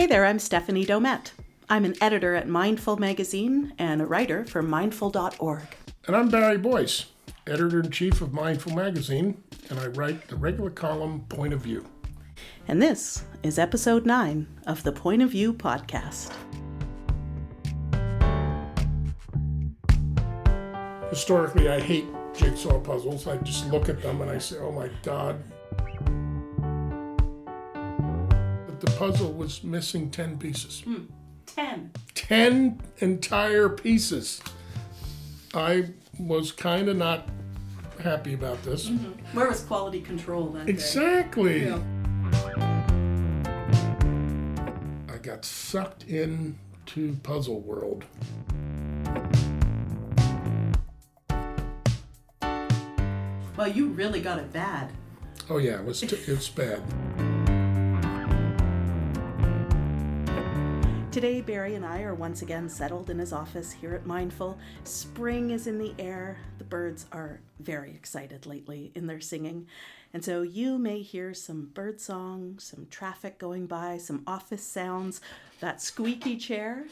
Hey there, I'm Stephanie Domet. I'm an editor at Mindful Magazine and a writer for mindful.org. And I'm Barry Boyce, editor in chief of Mindful Magazine, and I write the regular column Point of View. And this is episode 9 of the Point of View podcast. Historically, I hate jigsaw puzzles. I just look at them and I say, oh my God. Puzzle was missing 10 pieces. Mm, 10. 10 entire pieces. I was kind of not happy about this. Mm-hmm. Where was quality control then? Exactly. Yeah. I got sucked into puzzle world. Well, you really got it bad. Oh yeah, it was t- it's bad. Today, Barry and I are once again settled in his office here at Mindful. Spring is in the air. The birds are very excited lately in their singing. And so you may hear some bird song, some traffic going by, some office sounds, that squeaky chair,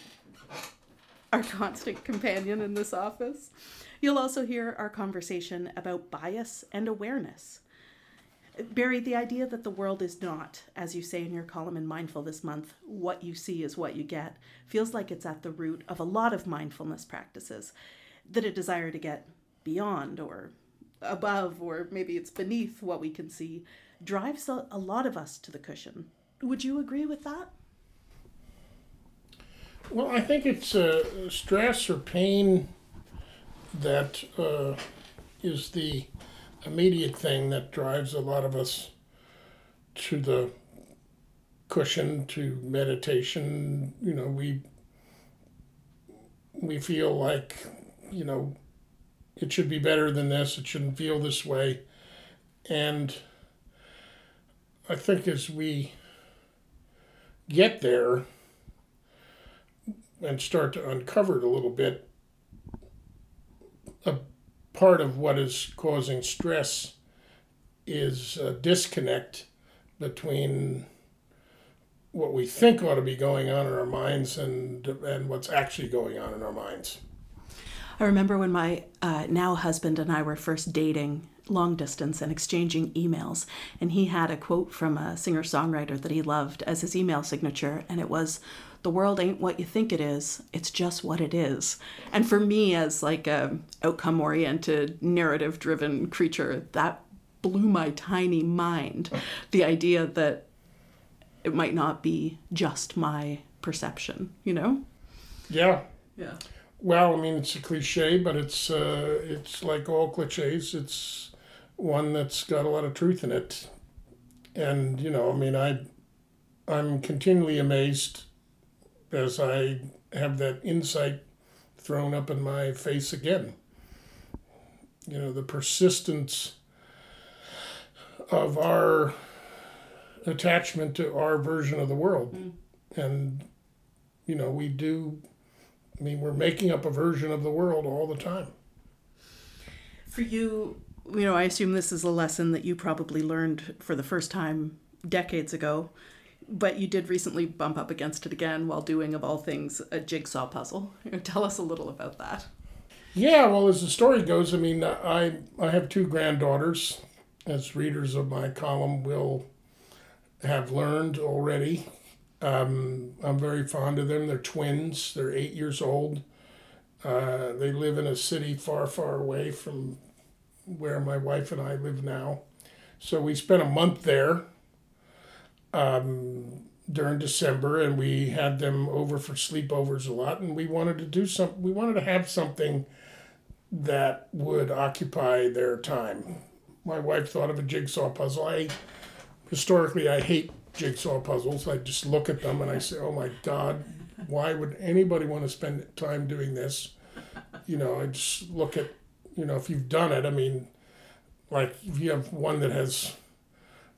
our constant companion in this office. You'll also hear our conversation about bias and awareness. Barry, the idea that the world is not, as you say in your column in Mindful this month, what you see is what you get, feels like it's at the root of a lot of mindfulness practices. That a desire to get beyond or above, or maybe it's beneath what we can see, drives a, lot of us to the cushion. Would you agree with that? Well, I think it's uh, stress or pain that uh, is the immediate thing that drives a lot of us to the cushion to meditation. You know we we feel like you know it should be better than this. It shouldn't feel this way. And i think as we get there and start to uncover it a little bit a part of what is causing stress is a disconnect between what we think ought to be going on in our minds and and what's actually going on in our minds. I remember when my uh, now husband and I were first dating long distance and exchanging emails, and he had a quote from a singer songwriter that he loved as his email signature, and it was, the world ain't what you think it is it's just what it is. And for me as like a outcome oriented narrative driven creature that blew my tiny mind. The idea that it might not be just my perception you know? Yeah. Yeah. Well i mean it's a cliche but it's uh, it's like all cliches. It's one that's got a lot of truth in it and you know i mean i i'm continually amazed as I have that insight thrown up in my face again. You know, the persistence of our attachment to our version of the world. Mm. And, you know, we do, I mean, we're making up a version of the world all the time. For you, you know, I assume this is a lesson that you probably learned for the first time decades ago but you did recently bump up against it again while doing, of all things, a jigsaw puzzle. Tell us a little about that. Yeah, well, as the story goes, I mean, I I have two granddaughters, as readers of my column will have learned already. Um, I'm very fond of them. They're twins. They're eight years old. Uh, they live in a city far, far away from where my wife and I live now. So we spent a month there um, during December, and we had them over for sleepovers a lot. And we wanted to do some. We wanted to have something that would occupy their time. My wife thought of a jigsaw puzzle. I historically I hate jigsaw puzzles. I just look at them and I say, "Oh my God, why would anybody want to spend time doing this?" You know, I just look at, you know, if you've done it. I mean, like if you have one that has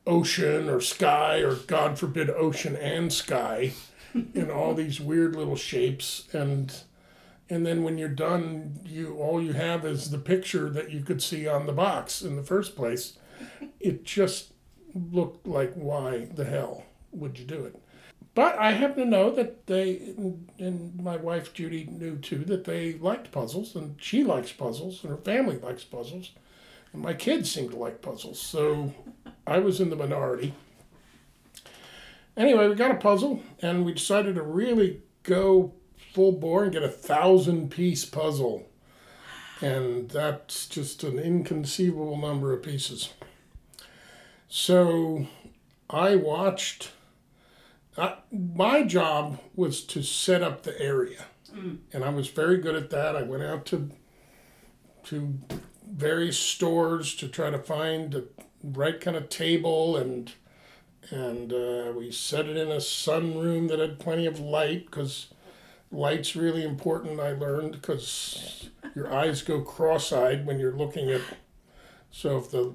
ocean or sky or God forbid ocean and sky in all these weird little shapes and and then when you're done you all you have is the picture that you could see on the box in the first place it just looked like why the hell would you do it but I happen to know that they, and my wife Judy knew too, that they liked puzzles, and she likes puzzles, and her family likes puzzles, and my kids seem to like puzzles. So I was in the minority. Anyway, we got a puzzle, and we decided to really go full bore and get a thousand piece puzzle. And that's just an inconceivable number of pieces. So I watched. I, my job was to set up the area, mm. and I was very good at that. I went out to to various stores to try to find the right kind of table and and uh, we set it in a sunroom that had plenty of light because light's really important i learned because your eyes go cross-eyed when you're looking at so if the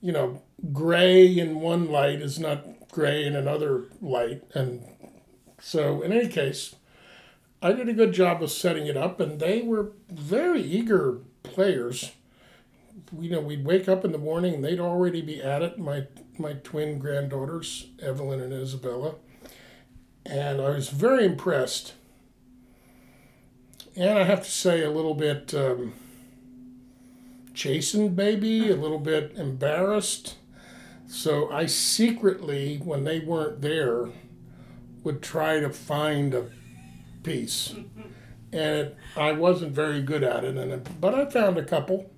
you know gray in one light is not gray in another light. And so in any case i did a good job of setting it up and they were very eager players. You know we'd wake up in the morning and they'd already be at it my my twin granddaughters evelyn and isabella. And i was very impressed. And I have to say a little bit um, chastened, maybe a little bit embarrassed. So I secretly, when they weren't there, would try to find a piece, and it, I wasn't very good at it. And it, but I found a couple.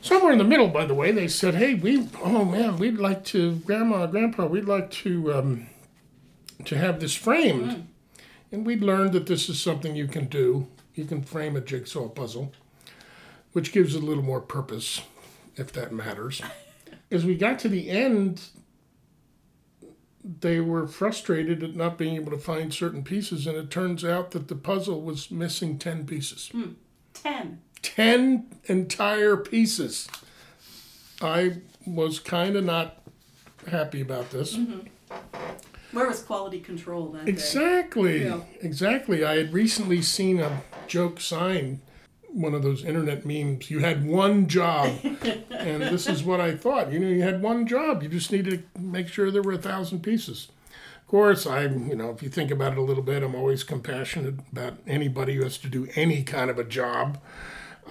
Somewhere in the middle, by the way, they said, "Hey, we, oh man, we'd like to, Grandma, Grandpa, we'd like to, um, to have this framed." Mm. And we'd learned that this is something you can do you can frame a jigsaw puzzle, which gives it a little more purpose, if that matters. As we got to the end, they were frustrated at not being able to find certain pieces, and it turns out that the puzzle was missing 10 pieces. Hmm. 10. 10 entire pieces. I was kind of not happy about this. Mm-hmm. Where was quality control then? Exactly. Yeah. Exactly. I had recently seen a joke sign, one of those internet memes. You had one job, and this is what I thought. You know, you had one job. You just needed to make sure there were a thousand pieces. Of course, I'm, you know, if you think about it a little bit, I'm always compassionate about anybody who has to do any kind of a job.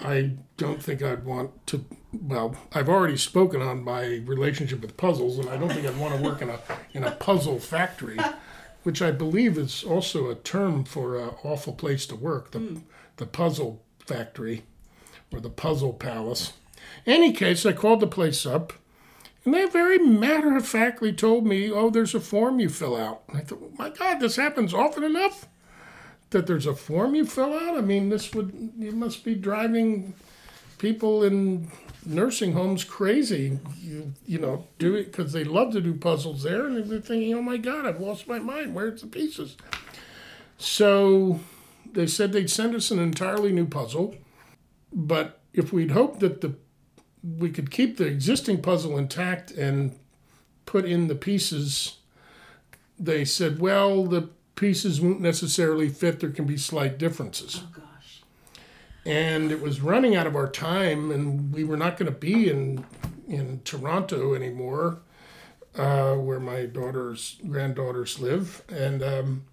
I don't think I'd want to. Well, I've already spoken on my relationship with puzzles, and I don't think I'd want to work in a in a puzzle factory, which I believe is also a term for an awful place to work. The mm. the puzzle factory, or the puzzle palace. Any case, I called the place up, and they very matter of factly told me, "Oh, there's a form you fill out." And I thought, "My God, this happens often enough." that there's a form you fill out? I mean, this would you must be driving people in nursing homes crazy. You you know do it because they love to do puzzles there, and they're thinking, oh my God, I've lost my mind. Where's the pieces? So they said they'd send us an entirely new puzzle, but if we'd hoped that the we could keep the existing puzzle intact and put in the pieces, they said, well, the pieces won't necessarily fit. There can be slight differences. Oh, gosh. And it was running out of our time, and we were not going to be in in Toronto anymore, uh, where my daughter's granddaughters live. And um,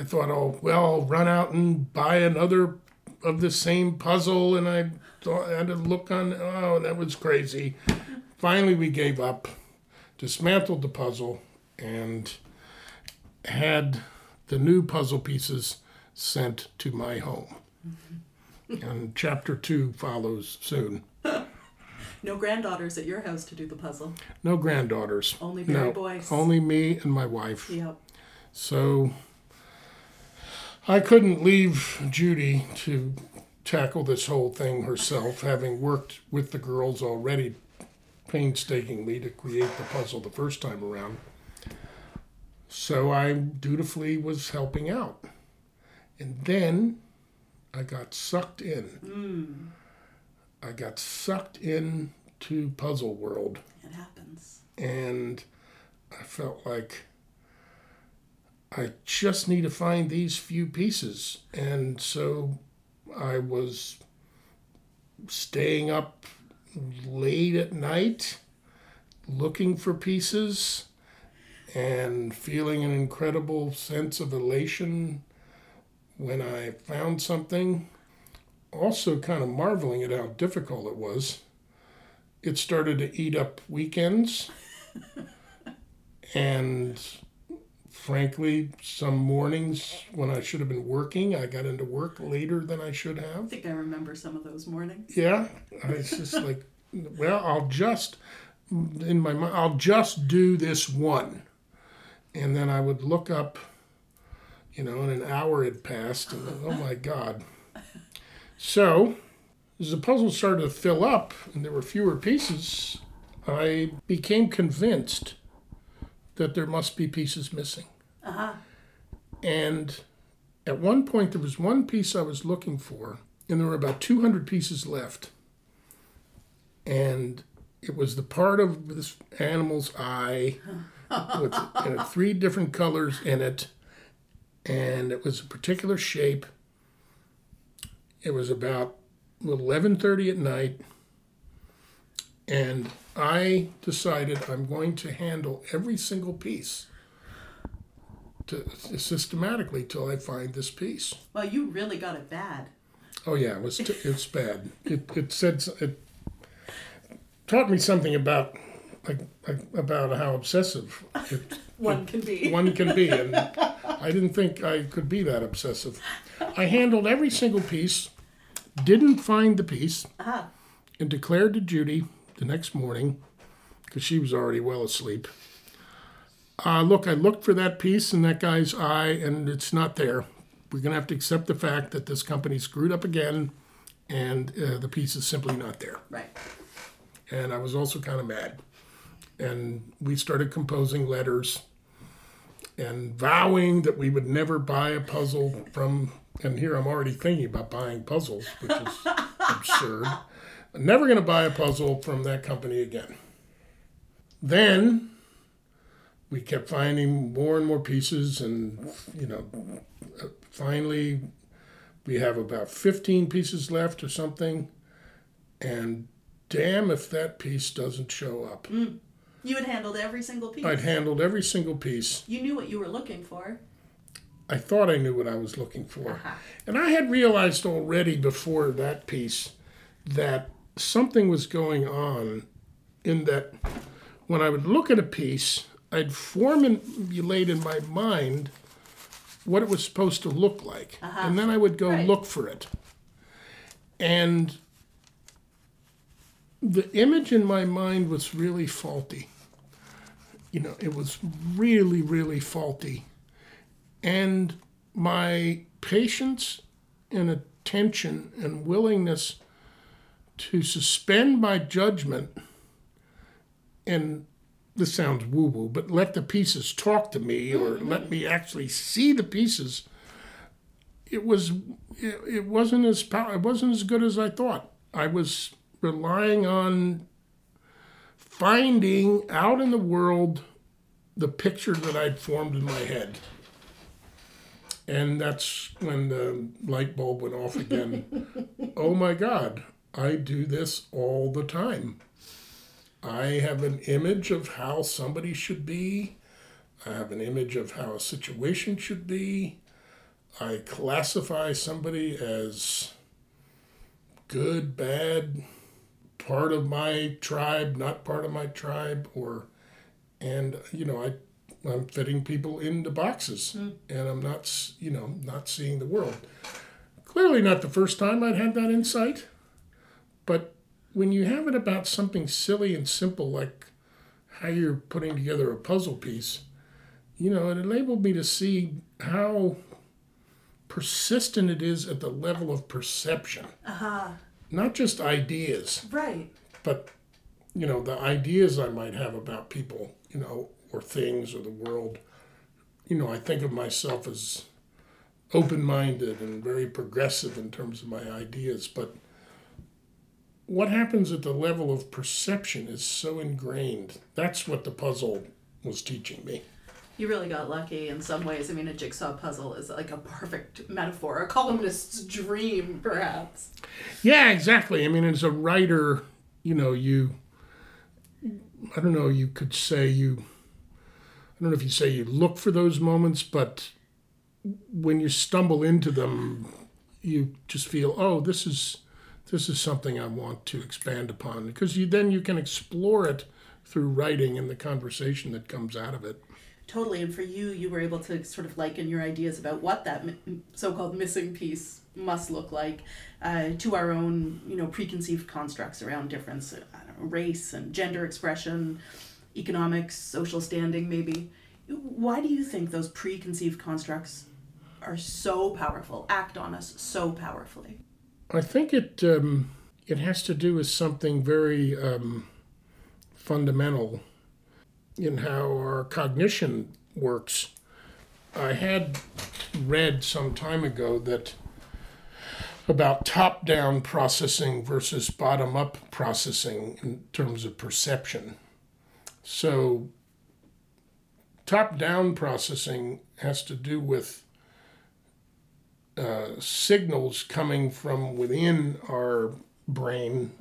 I thought, oh well, I'll run out and buy another of the same puzzle. And I thought I had to look on. Oh, that was crazy. Finally, we gave up, dismantled the puzzle, and had the new puzzle pieces sent to my home. Mm-hmm. and chapter two follows soon. no granddaughters at your house to do the puzzle. No granddaughters. Only no, boys. Only me and my wife. Yep. So I couldn't leave Judy to tackle this whole thing herself, having worked with the girls already painstakingly to create the puzzle the first time around. So I dutifully was helping out. And then I got sucked in. Mm. I got sucked in to Puzzle World. It happens. And I felt like I just need to find these few pieces. And so I was staying up late at night looking for pieces and feeling an incredible sense of elation when I found something. Also, kind of marveling at how difficult it was. It started to eat up weekends. and frankly, some mornings when I should have been working, I got into work later than I should have. I think I remember some of those mornings. Yeah, it's just like, well, I'll just in my mind, I'll just do this one, and then I would look up, you know, and an hour had passed, and oh my God. So, as the puzzle started to fill up and there were fewer pieces, I became convinced that there must be pieces missing. Uh huh. And at one point, there was one piece I was looking for, and there were about 200 pieces left. And it was the part of this animal's eye with three different colors in it, and it was a particular shape. It was about 11:30 at night, and I decided I'm going to handle every single piece to, systematically till I find this piece. Well, you really got it bad. Oh yeah, it was t- it's bad. It it said it taught me something about like, like about how obsessive it, One can be. one can be, and I didn't think I could be that obsessive. I handled every single piece, didn't find the piece, Uh-huh. and declared to Judy the next morning, because she was already well asleep. Uh, look, I looked for that piece in that guy's eye, and it's not there. We're going to have to accept the fact that this company screwed up again, and uh, the piece is simply not there. Right. And I was also kind of mad. And we started composing letters and vowing that we would never buy a puzzle from. And here I'm already thinking about buying puzzles, which is absurd. I'm never going to buy a puzzle from that company again. Then we kept finding more and more pieces, and you know, finally we have about 15 pieces left or something. And damn if that piece doesn't show up. You had handled every single piece. I'd handled every single piece. You knew what you were looking for. I thought I knew what I was looking for. Uh-huh. And I had realized already before that piece that something was going on in that when I would look at a piece, I'd formulate in my mind what it was supposed to look like. Uh-huh. And then I would go Right. look for it. And the image in my mind was really faulty. You know, it was really, really faulty. And my patience and attention and willingness to suspend my judgment and this sounds woo woo, but let the pieces talk to me or mm-hmm. let me actually see the pieces. It was it, it wasn't as pow- it wasn't as good as I thought. I was relying on finding out in the world the picture that I'd formed in my head. And that's when the light bulb went off again. oh my God, I do this all the time. I have an image of how somebody should be. I have an image of how a situation should be. I classify somebody as good, bad, part of my tribe, not part of my tribe, or, and, you know, I I'm fitting people into boxes, hmm. and I'm not, you know, not seeing the world. Clearly, not the first time I'd had that insight, but when you have it about something silly and simple like how you're putting together a puzzle piece, you know, it enabled me to see how persistent it is at the level of perception, Uh-huh. not just ideas Right. but you know the ideas i might have about people you know or things or the world you know i think of myself as open-minded and very progressive in terms of my ideas but what happens at the level of perception is so ingrained that's what the puzzle was teaching me You really got lucky in some ways. I mean, a jigsaw puzzle is like a perfect metaphor, a columnist's dream, perhaps. Yeah, exactly. I mean, as a writer, you know, you, I don't know, you could say you, I don't know if you say you look for those moments, but when you stumble into them, you just feel, oh, this is this is something I want to expand upon because you then you can explore it through writing and the conversation that comes out of it. Totally, and for you, you were able to sort of liken your ideas about what that so-called missing piece must look like uh, to our own, you know, preconceived constructs around difference, know, race and gender expression, economics, social standing, maybe. Why do you think those preconceived constructs are so powerful, act on us so powerfully? I think it um, it has to do with something very um, fundamental in how our cognition works. I had read some time ago that about top down processing versus bottom up processing in terms of perception. So, top down processing has to do with uh, signals coming from within our brain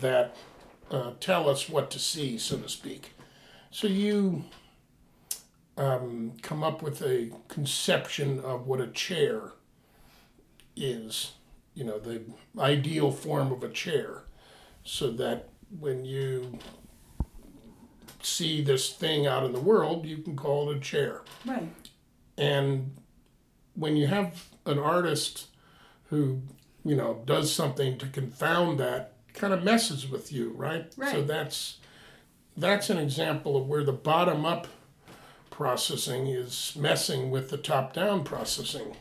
that uh, tell us what to see, so to speak. So you um, come up with a conception of what a chair is, you know, the ideal form of a chair, so that when you see this thing out in the world, you can call it a chair. Right. And when you have an artist who, you know, does something to confound that, kind of messes with you, right? Right. So that's that's an example of where the bottom up processing is messing with the top down processing.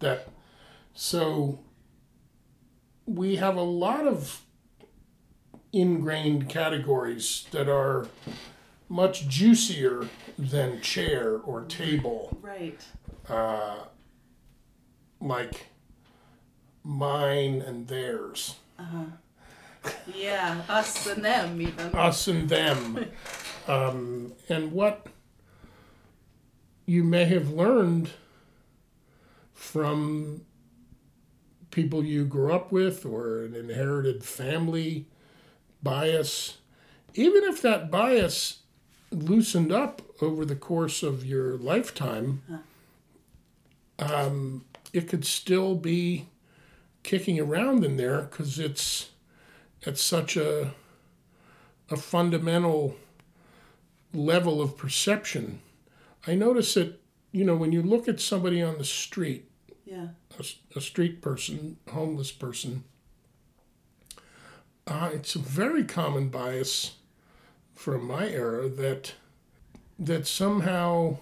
That so we have a lot of ingrained categories that are much juicier than chair or table. Right. Uh, like mine and theirs. Uh-huh. Yeah, us and them even. Us and them. um, and what you may have learned from people you grew up with or an inherited family bias, even if that bias loosened up over the course of your lifetime, um, it could still be kicking around in there because it's at such a a fundamental level of perception. I notice that you know when you look at somebody on the street, yeah, a, a street person, homeless person, uh, it's a very common bias from my era that that somehow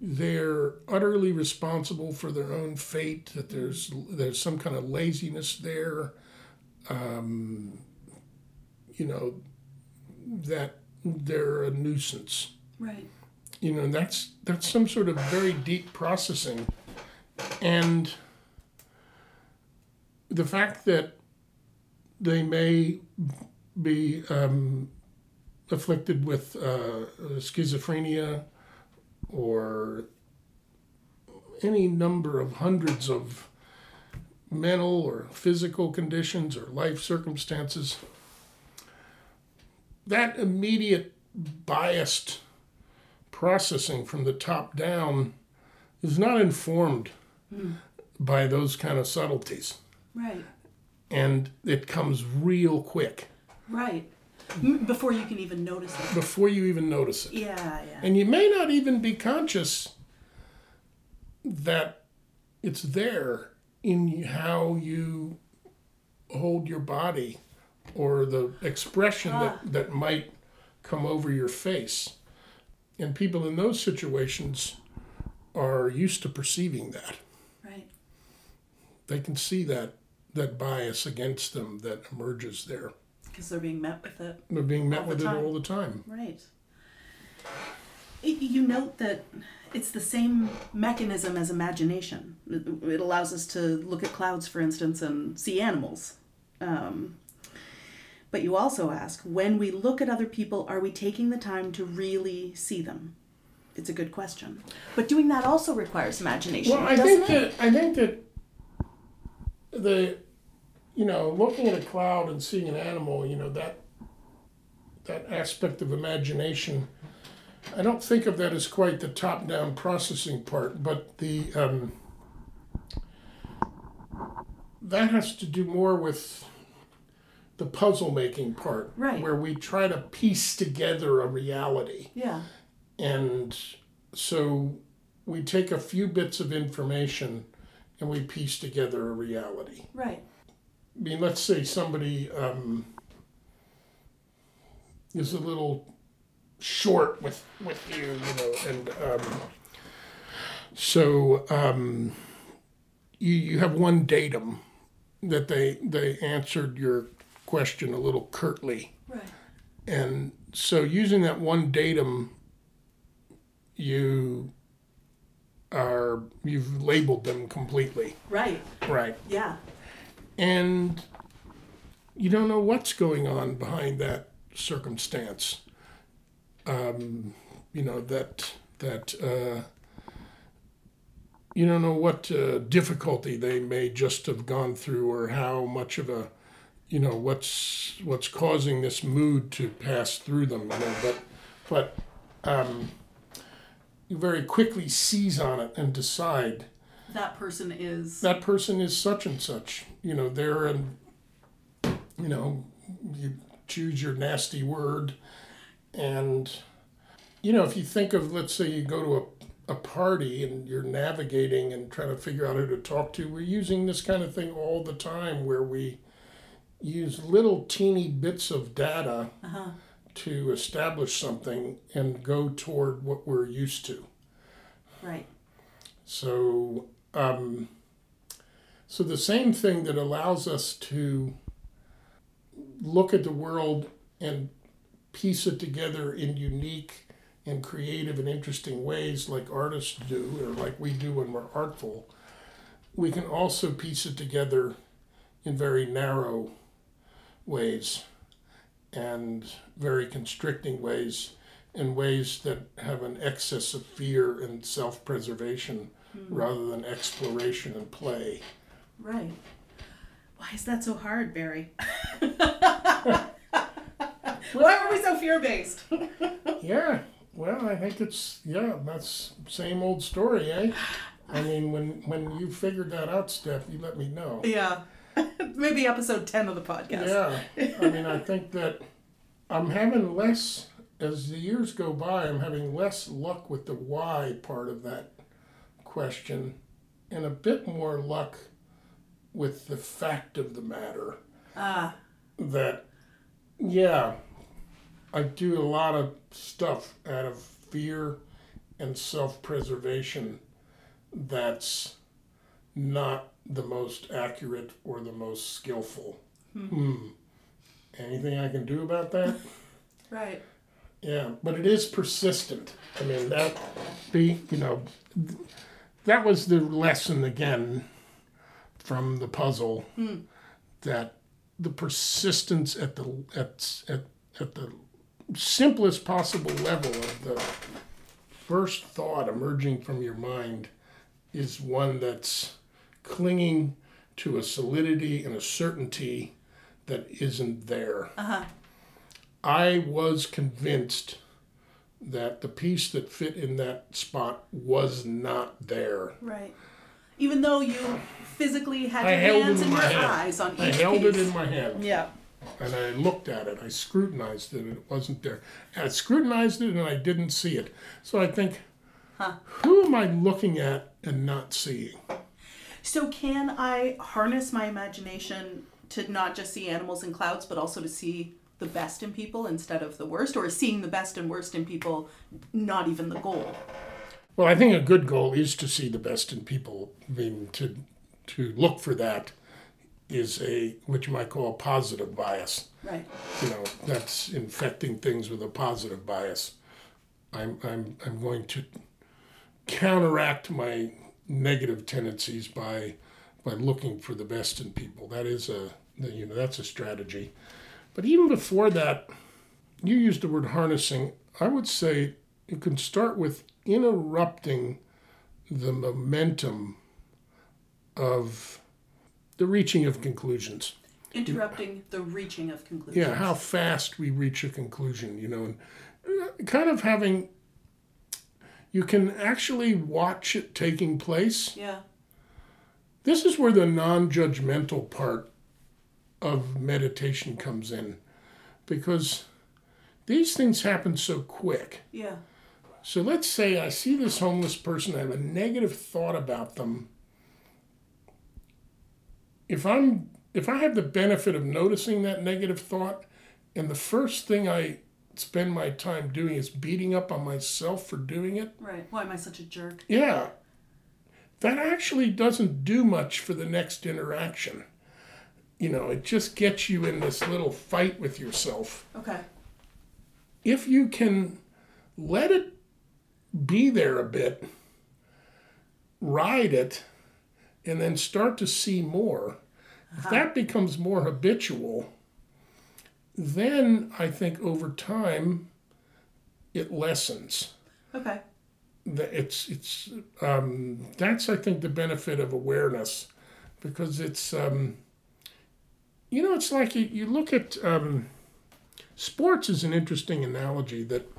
they're utterly responsible for their own fate. That there's there's some kind of laziness there. Um, you know that they're a nuisance. Right. You know that's that's some sort of very deep processing, and the fact that they may be um, afflicted with uh, schizophrenia or any number of hundreds of mental or physical conditions or life circumstances, that immediate biased processing from the top down is not informed mm. by those kind of subtleties. Right. And it comes real quick. Right. Before you can even notice it. Before you even notice it. Yeah, yeah. And you may not even be conscious that it's there in how you hold your body or the expression ah. that, that might come over your face. And people in those situations are used to perceiving that. Right. They can see that that bias against them that emerges there because they're being met with it. They're being met with time. it all the time. Right. You note that it's the same mechanism as imagination. It allows us to look at clouds, for instance, and see animals. Um, but you also ask when we look at other people, are we taking the time to really see them? It's a good question. But doing that also requires imagination. Well, I think it? that I think that the you know, looking at a cloud and seeing an animal, you know, that that aspect of imagination I don't think of that as quite the top-down processing part, but the um, that has to do more with the puzzle making part, Right. Where we try to piece together a reality, Yeah. and so we take a few bits of information and we piece together a reality. Right. I mean, let's say somebody um, is a little short with with you, you know, and um, so um, you you have one datum that they they answered your question a little curtly, Right. and so using that one datum, you are you've labeled them completely, Right. right? Yeah. And you don't know what's going on behind that circumstance. Um, you know that that uh, you don't know what uh, difficulty they may just have gone through, or how much of a you know what's what's causing this mood to pass through them. You know, but but um, you very quickly seize on it and decide That person is. that person is such and such. You know, they're an, you know, you choose your nasty word. And, you know, if you think of, let's say you go to a, a party and you're navigating and trying to figure out who to talk to, we're using this kind of thing all the time where we use little teeny bits of data Uh-huh. to establish something and go toward what we're used to. Right. So, um, so the same thing that allows us to look at the world and piece it together in unique and creative and interesting ways, like artists do, or like we do when we're artful, we can also piece it together in very narrow ways and very constricting ways in ways that have an excess of fear and self preservation rather than exploration and play. Right. Why is that so hard, Barry? Why were we so fear based? Yeah, well, I think it's, yeah, that's same old story, eh? I mean, when, when you figured that out, Steph, you let me know. yeah. Maybe episode 10 of the podcast. Yeah, I mean, I think that I'm having less, as the years go by, I'm having less luck with the why part of that question and a bit more luck with the fact of the matter. Ah, that yeah i do a lot of stuff out of fear and self-preservation that's not the most accurate or the most skillful hmm. anything i can do about that right. yeah but it is persistent i mean that be you know th- that was the lesson again from the puzzle that the persistence at the at, at, at the simplest possible level of the first thought emerging from your mind is one that's clinging to a solidity and a certainty that isn't there. Uh-huh. I was convinced that the piece that fit in that spot was not there. Right. Even though you physically had I your hands and your hand. eyes on each I held piece. it in my hand. Yeah. and I looked at it. I scrutinized it, and it wasn't there. I scrutinized it, and I didn't see it. So I think, Huh. who am I looking at and not seeing? So can I harness my imagination to not just see animals and clouds, but also to see the best in people instead of the worst, or is seeing the best and worst in people not even the goal? Well, I think a good goal is to see the best in people. I mean, to to look for that is a what you might call a positive bias. Right. You know, that's infecting things with a positive bias. I'm I'm I'm going to counteract my negative tendencies by by looking for the best in people. That is a you know that's a strategy. But even before that, you used the word harnessing. I would say you can start with interrupting the momentum of the reaching of conclusions. Interrupting the reaching of conclusions. Yeah, how fast we reach a conclusion, you know, and uh, kind of having You can actually watch it taking place. Yeah. This is where the non judgmental part of meditation comes in because these things happen so quick. Yeah. So let's say I see this homeless person, I have a negative thought about them. If I'm if I have the benefit of noticing that negative thought and the first thing I spend my time doing is beating up on myself for doing it, Right. Why am I such a jerk? yeah. That actually doesn't do much for the next interaction. You know, it just gets you in this little fight with yourself. Okay. If you can let it be there a bit, ride it, and then start to see more, if that becomes more habitual, then I think over time it lessens Okay. it's it's um, that's I think the benefit of awareness because it's um, you know it's like you, you look at um, sports is an interesting analogy that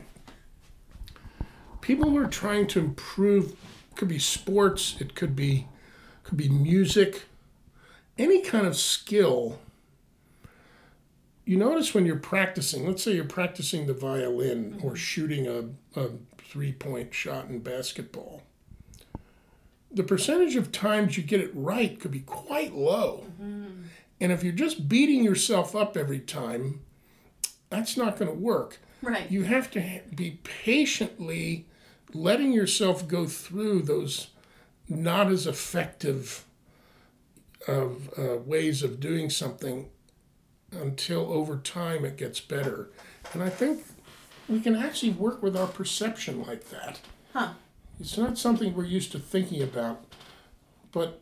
people who are trying to improve it could be sports it could be could be music any kind of skill. You notice when you're practicing let's say you're practicing the violin or shooting a, a three point shot in basketball. The percentage of times you get it right could be quite low and if you're just beating yourself up every time that's not going to work Right. you have to be patiently letting yourself go through those not as effective of uh, ways of doing something until over time it gets better and i think we can actually work with our perception like that Huh. it's not something we're used to thinking about but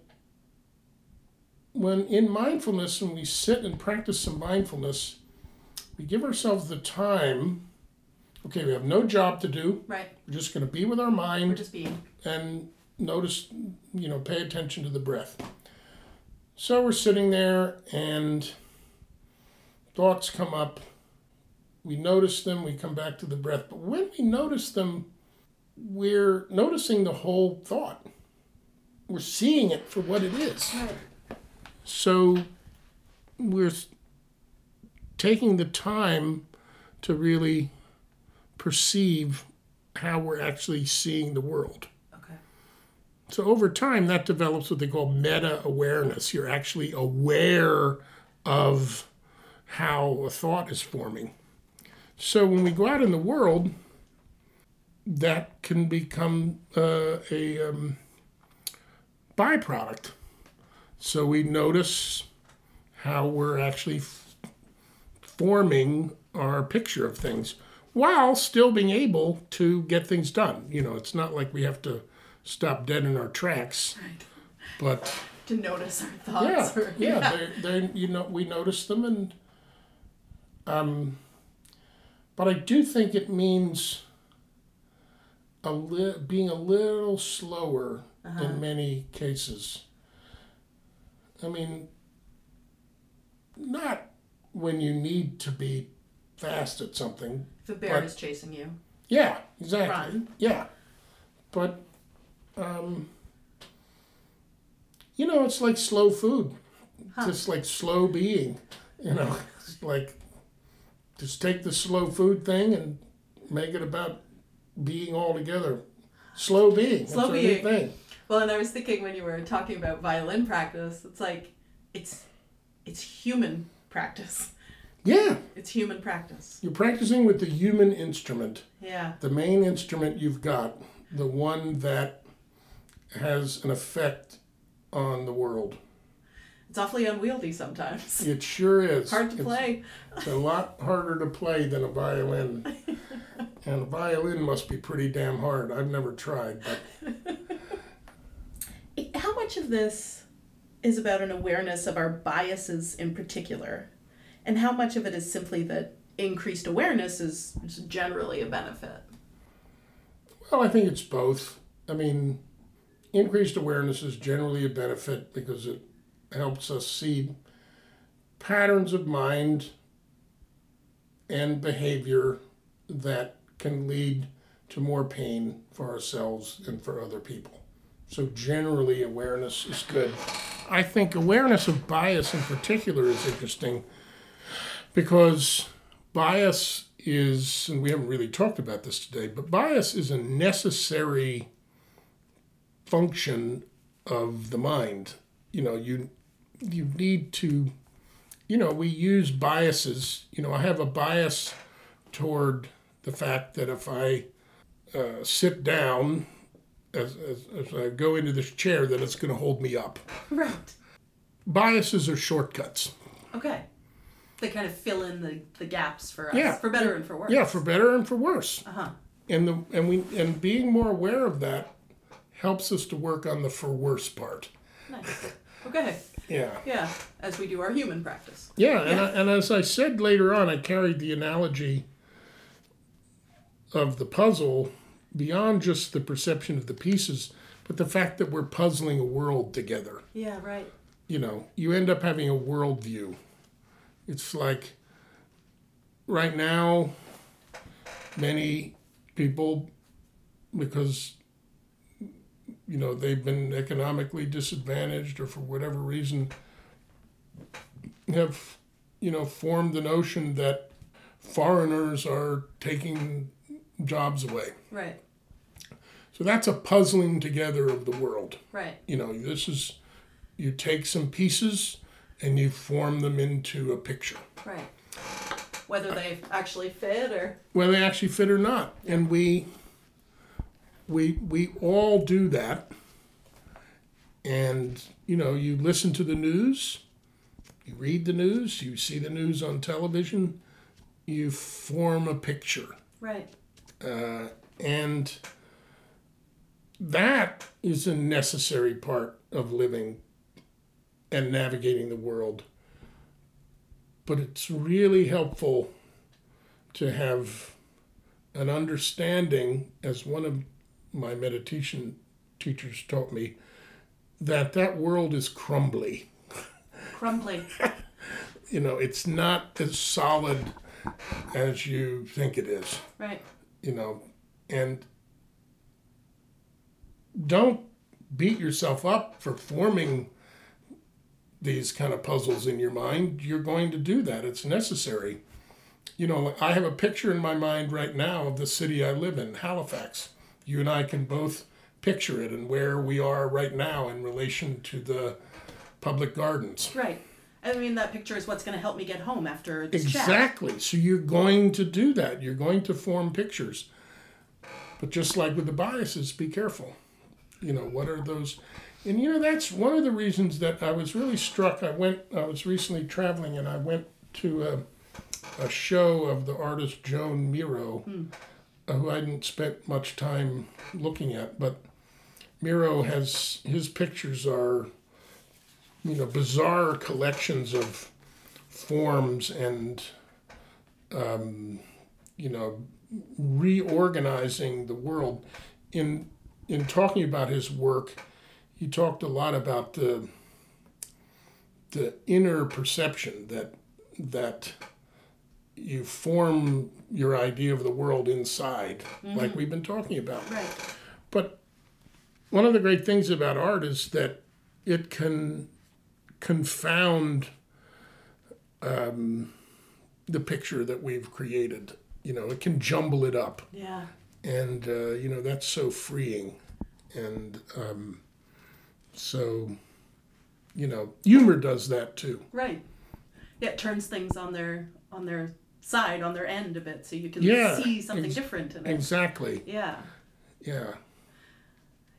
when in mindfulness when we sit and practice some mindfulness we give ourselves the time okay we have no job to do Right. we're just going to be with our mind. We're just being. and notice you know pay attention to the breath so we're sitting there and thoughts come up we notice them we come back to the breath but when we notice them we're noticing the whole thought we're seeing it for what it is Right. So we're taking the time to really perceive how we're actually seeing the world. Okay. So over time, that develops what they call meta awareness. You're actually aware of how a thought is forming. So when we go out in the world, that can become uh, a um, byproduct. So we notice how we're actually f- forming our picture of things while still being able to get things done. You know, it's not like we have to stop dead in our tracks, Right. but To notice our yeah, thoughts. or- yeah, They're, they're, you know, we notice them, and um, but I do think it means a li- being a little slower in many cases. I mean, not when you need to be fast at something. If a bear But- is chasing you. Yeah, exactly. Run. Yeah, but um, you know, it's like slow food, Huh. just like slow being. You know, it's like just take the slow food thing and make it about being all together. Slow being. Slow That's a neat being. thing. Well, and I was thinking when you were talking about violin practice, it's like it's it's human practice. Yeah, It's human practice. you're practicing with the human instrument, Yeah. the main instrument you've got, the one that has an effect on the world. It's awfully unwieldy sometimes. It sure is. Hard to It's- play. It's a lot harder to play than a violin. and a violin must be pretty damn hard. I've never tried, but much of this is about an awareness of our biases in particular? And how much of it is simply that increased awareness is generally a benefit? well, I think it's both. I mean, increased awareness is generally a benefit because it helps us see patterns of mind and behavior that can lead to more pain for ourselves and for other people. So, generally, awareness is good. I think awareness of bias in particular is interesting because bias is, and we haven't really talked about this today, but bias is a necessary function of the mind. You know, you you need to, you know, we use biases. You know, I have a bias toward the fact that if I uh, sit down as, as, as I go into this chair, that it's going to hold me up. Right. Biases are shortcuts. Okay. They kind of fill in the, the gaps for us, Yeah. for better and for worse. Yeah, for better and for worse. Uh huh. And the and we and being more aware of that helps us to work on the for worse part. Nice. Okay. Yeah. Yeah. As we do our human practice. Yeah, and, I, and as I said later on, I carried the analogy of the puzzle beyond just the perception of the pieces, but the fact that we're puzzling a world together. Yeah. Right. You know, you end up having a worldview. It's like right now, many people, because you know they've been economically disadvantaged or for whatever reason, have you know formed the notion that foreigners are taking jobs away. Right. So that's a puzzling together of the world. Right. You know, this is you take some pieces and you form them into a picture. Right. Whether they actually fit or. whether they actually fit or not. And we we we all do that. And you know, you listen to the news, you read the news, you see the news on television, you form a picture. Right. Uh, and that is a necessary part of living and navigating the world. But it's really helpful to have an understanding, as one of my meditation teachers taught me, that that world is crumbly. Crumbly. You know, it's not as solid as you think it is. Right. you know, and don't beat yourself up for forming these kind of puzzles in your mind. You're going to do that. It's necessary. You know, I have a picture in my mind right now of the city I live in, Halifax. You and I can both picture it and where we are right now in relation to the public gardens. Right. I mean, that picture is what's going to help me get home after this chat. Exactly. So you're going to do that. You're going to form pictures. But just like with the biases, be careful. You know, what are those? And you know, that's one of the reasons that I was really struck. I went, I was recently traveling and I went to a, a show of the artist Joan Miro, uh, who I hadn't spent much time looking at. But Miro has, his pictures are, you know, bizarre collections of forms and um, you know reorganizing the world in in talking about his work he talked a lot about the the inner perception that that you form your idea of the world inside like we've been talking about Right. but one of the great things about art is that it can confound um, the picture that we've created. You know, it can jumble it up, Yeah. And uh, you know that's so freeing, and um, so you know humor does that too. Right. Yeah, it turns things on their on their side, on their end a bit, so you can Yeah, see something ex- different in it. Exactly. Yeah. Yeah.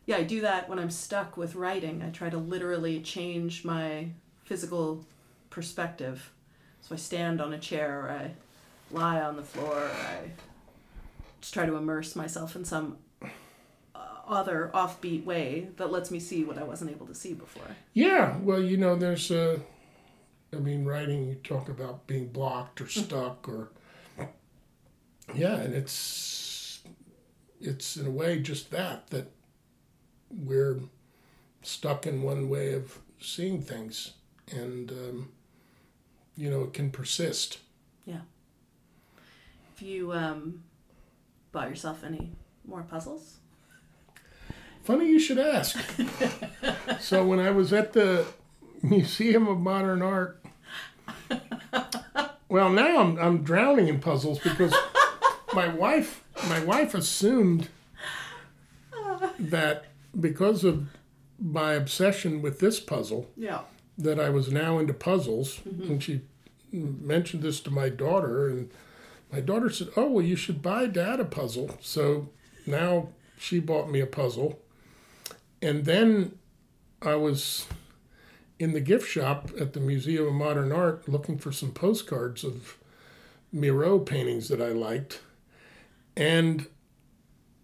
Yeah, I do that when I'm stuck with writing. I try to literally change my physical perspective. So I stand on a chair or I lie on the floor or I just try to immerse myself in some uh, other offbeat way that lets me see what I wasn't able to see before. Yeah, well, you know, there's uh, I mean, writing. You talk about being blocked or stuck, or yeah, and it's it's in a way just that that we're stuck in one way of seeing things, and um, you know, it can persist. Yeah. If you um, bought yourself any More puzzles? Funny you should ask. so when I was at the Museum of Modern Art, well, now I'm I'm drowning in puzzles because my wife my wife assumed that because of my obsession with this puzzle Yeah. that I was now into puzzles, mm-hmm. and she mentioned this to my daughter, and my daughter said, "Oh, well, you should buy Dad a puzzle." So now she bought me a puzzle, and then I was in the gift shop at the Museum of Modern Art looking for some postcards of Miro paintings that I liked, and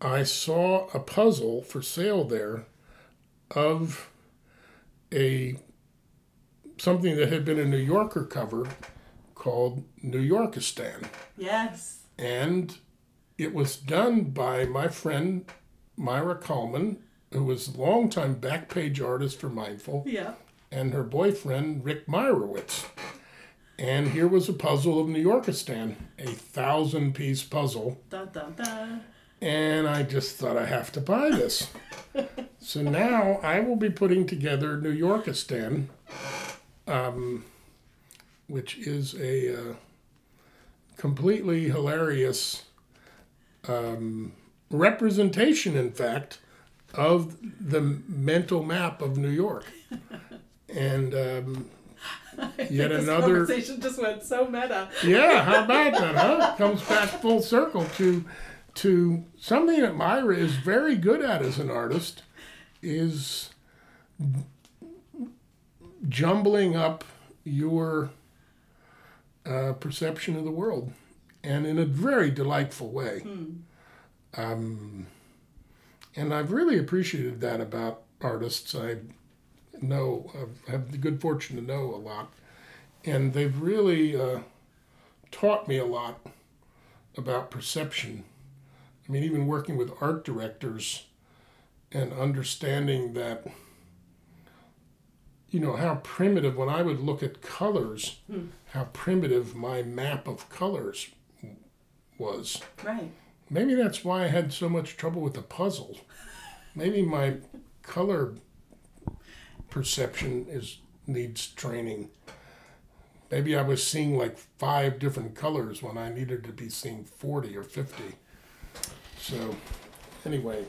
I saw a puzzle for sale there of a something that had been a New Yorker cover called New Yorkistan. Yes. And it was done by my friend Maira Kalman, who was a longtime back page artist for Mindful, Yeah. and her boyfriend Rick Meyerowitz. And here was a puzzle of New Yorkistan, a thousand piece puzzle. Dun dun dun. And I just thought I have to buy this. so now I will be putting together New Yorkistan, um, which is a uh, completely hilarious um, representation, in fact, of the mental map of New York. And um, yet this another conversation just went so meta. yeah, how about that, huh? Comes back full circle to to something that Maira is very good at as an artist is jumbling up your uh, perception of the world and in a very delightful way. Um, and I've really appreciated that about artists I know, I've had the good fortune to know a lot. And they've really uh, taught me a lot about perception. I mean, even working with art directors and understanding that, you know, how primitive, when I would look at colors, how primitive my map of colors was. Right. Maybe that's why I had so much trouble with the puzzle. Maybe my color perception is needs training. Maybe I was seeing like five different colors when I needed to be seeing 40 or 50. So, anyway,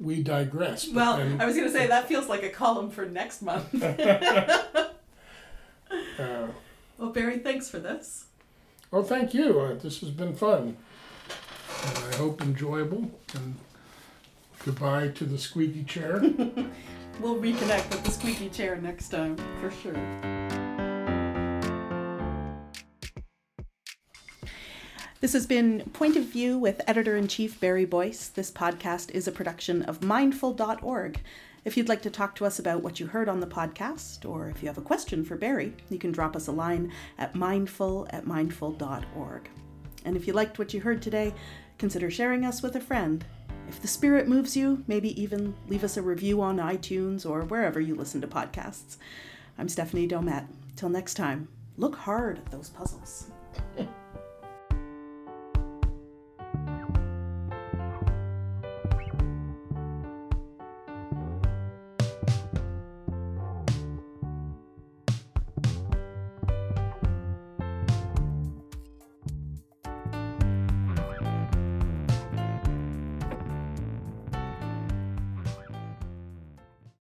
we digress. Well, then, I was going to say that feels like a column for next month. well, Barry, thanks for this. oh, thank you. Uh, this has been fun. And I hope enjoyable. And goodbye to the squeaky chair. We'll reconnect with the squeaky chair next time, for sure. This has been Point of View with editor in chief Barry Boyce. This podcast is a production of mindful.org. If you'd like to talk to us about what you heard on the podcast, or if you have a question for Barry, you can drop us a line at mindful at mindful.org. And if you liked what you heard today, consider sharing us with a friend. If the spirit moves you, maybe even leave us a review on iTunes or wherever you listen to podcasts. I'm Stephanie Domet. Till next time, look hard at those puzzles.